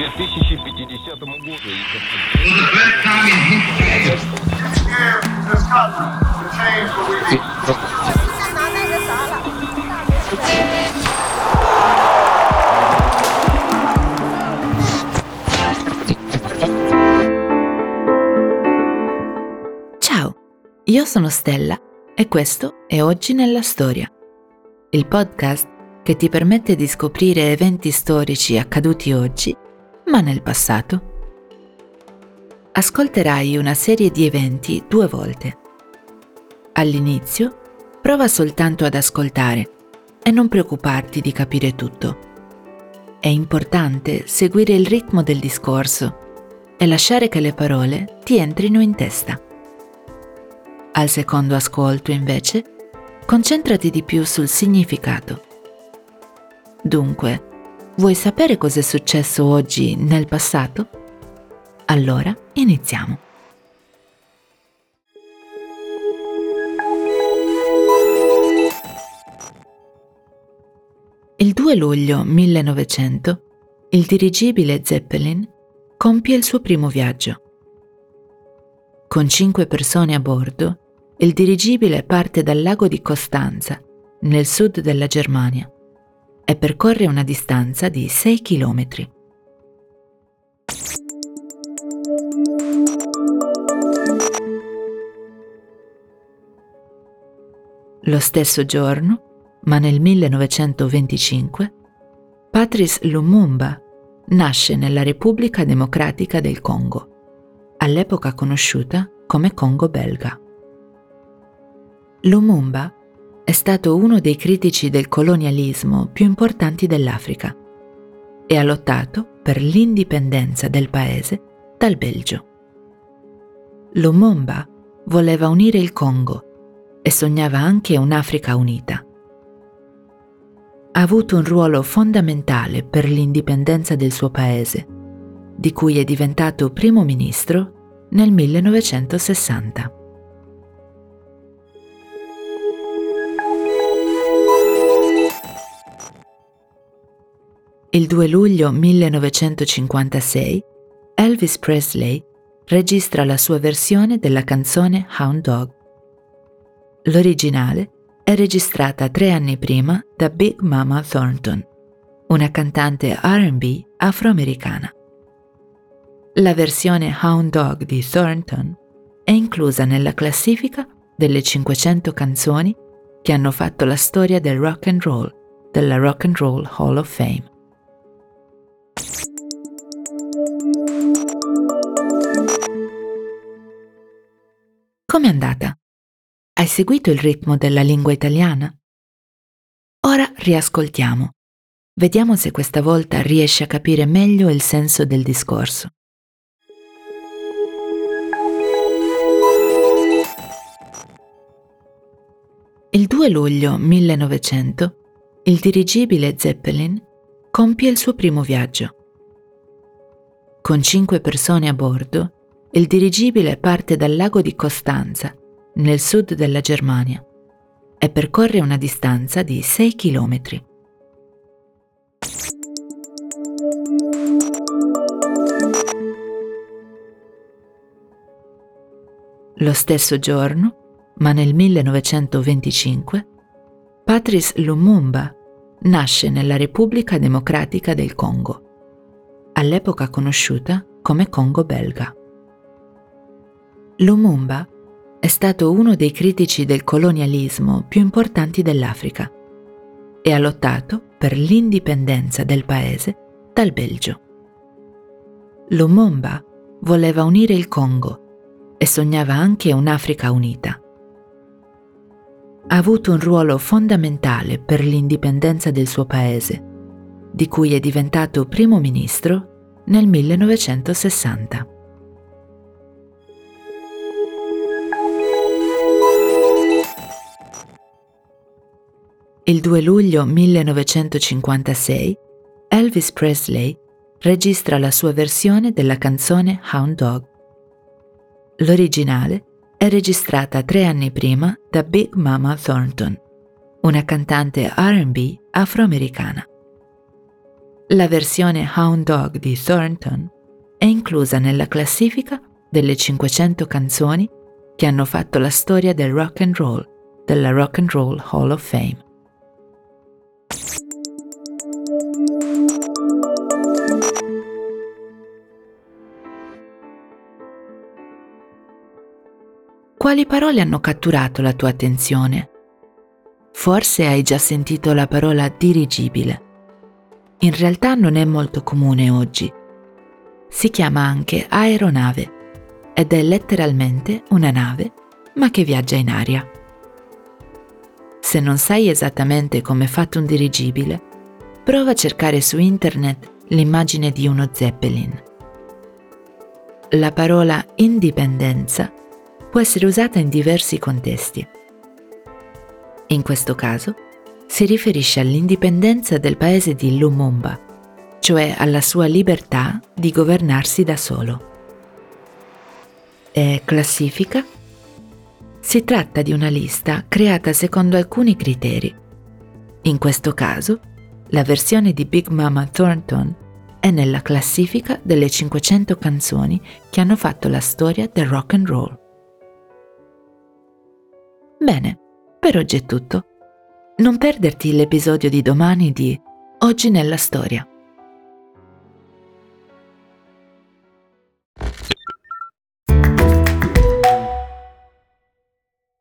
2050 году. Ciao, io sono Stella e questo è Oggi nella Storia, il podcast che ti permette di scoprire eventi storici accaduti oggi, ma nel passato. Ascolterai una serie di eventi due volte. All'inizio prova soltanto ad ascoltare e non preoccuparti di capire tutto. È importante seguire il ritmo del discorso e lasciare che le parole ti entrino in testa. Al secondo ascolto, invece, concentrati di più sul significato. Dunque, vuoi sapere cos'è successo oggi nel passato? Allora iniziamo. Il 2 luglio 1900 il dirigibile Zeppelin compie il suo primo viaggio. Con cinque persone a bordo, il dirigibile parte dal lago di Costanza, nel sud della Germania, e percorre una distanza di 6 chilometri. Lo stesso giorno, ma nel 1925, Patrice Lumumba nasce nella Repubblica Democratica del Congo, all'epoca conosciuta come Congo belga. Lumumba è stato uno dei critici del colonialismo più importanti dell'Africa e ha lottato per l'indipendenza del paese dal Belgio. Lumumba voleva unire il Congo e sognava anche un'Africa unita ha avuto un ruolo fondamentale per l'indipendenza del suo paese, di cui è diventato primo ministro nel 1960. 2 luglio 1956 Elvis Presley registra la sua versione della canzone Hound Dog. L'originale è registrata tre anni prima da Big Mama Thornton, una cantante RB afroamericana. La versione Hound Dog di Thornton è inclusa nella classifica delle 500 canzoni che hanno fatto la storia del rock and roll della Rock and Roll Hall of Fame. Com'è andata? Hai seguito il ritmo della lingua italiana? Ora riascoltiamo. Vediamo se questa volta riesci a capire meglio il senso del discorso. Il 2 luglio 1900 il dirigibile Zeppelin compie il suo primo viaggio. Con cinque persone a bordo, il dirigibile parte dal lago di Costanza nel sud della Germania, e percorre una distanza di 6 chilometri. Lo stesso giorno, ma nel 1925, Patrice Lumumba nasce nella Repubblica Democratica del Congo, all'epoca conosciuta come Congo belga. Lumumba è stato uno dei critici del colonialismo più importanti dell'Africa e ha lottato per l'indipendenza del paese dal Belgio. Lumumba voleva unire il Congo e sognava anche un'Africa unita. Ha avuto un ruolo fondamentale per l'indipendenza del suo paese, di cui è diventato primo ministro nel 1960. Il 2 luglio 1956 Elvis Presley registra la sua versione della canzone Hound Dog. L'originale è registrata tre anni prima da Big Mama Thornton, una cantante RB afroamericana. La versione Hound Dog di Thornton è inclusa nella classifica delle 500 canzoni che hanno fatto la storia del rock and roll della Rock and Roll Hall of Fame. Quali parole hanno catturato la tua attenzione? Forse hai già sentito la parola dirigibile. In realtà non è molto comune oggi. Si chiama anche aeronave ed è letteralmente una nave ma che viaggia in aria. Se non sai esattamente come è fatto un dirigibile, prova a cercare su internet l'immagine di uno Zeppelin. La parola indipendenza può essere usata in diversi contesti. In questo caso si riferisce all'indipendenza del paese di Lumumba, cioè alla sua libertà di governarsi da solo. E classifica? Si tratta di una lista creata secondo alcuni criteri. In questo caso, la versione di Big Mama Thornton è nella classifica delle 500 canzoni che hanno fatto la storia del rock and roll. Bene, per oggi è tutto. Non perderti l'episodio di domani di Oggi nella storia.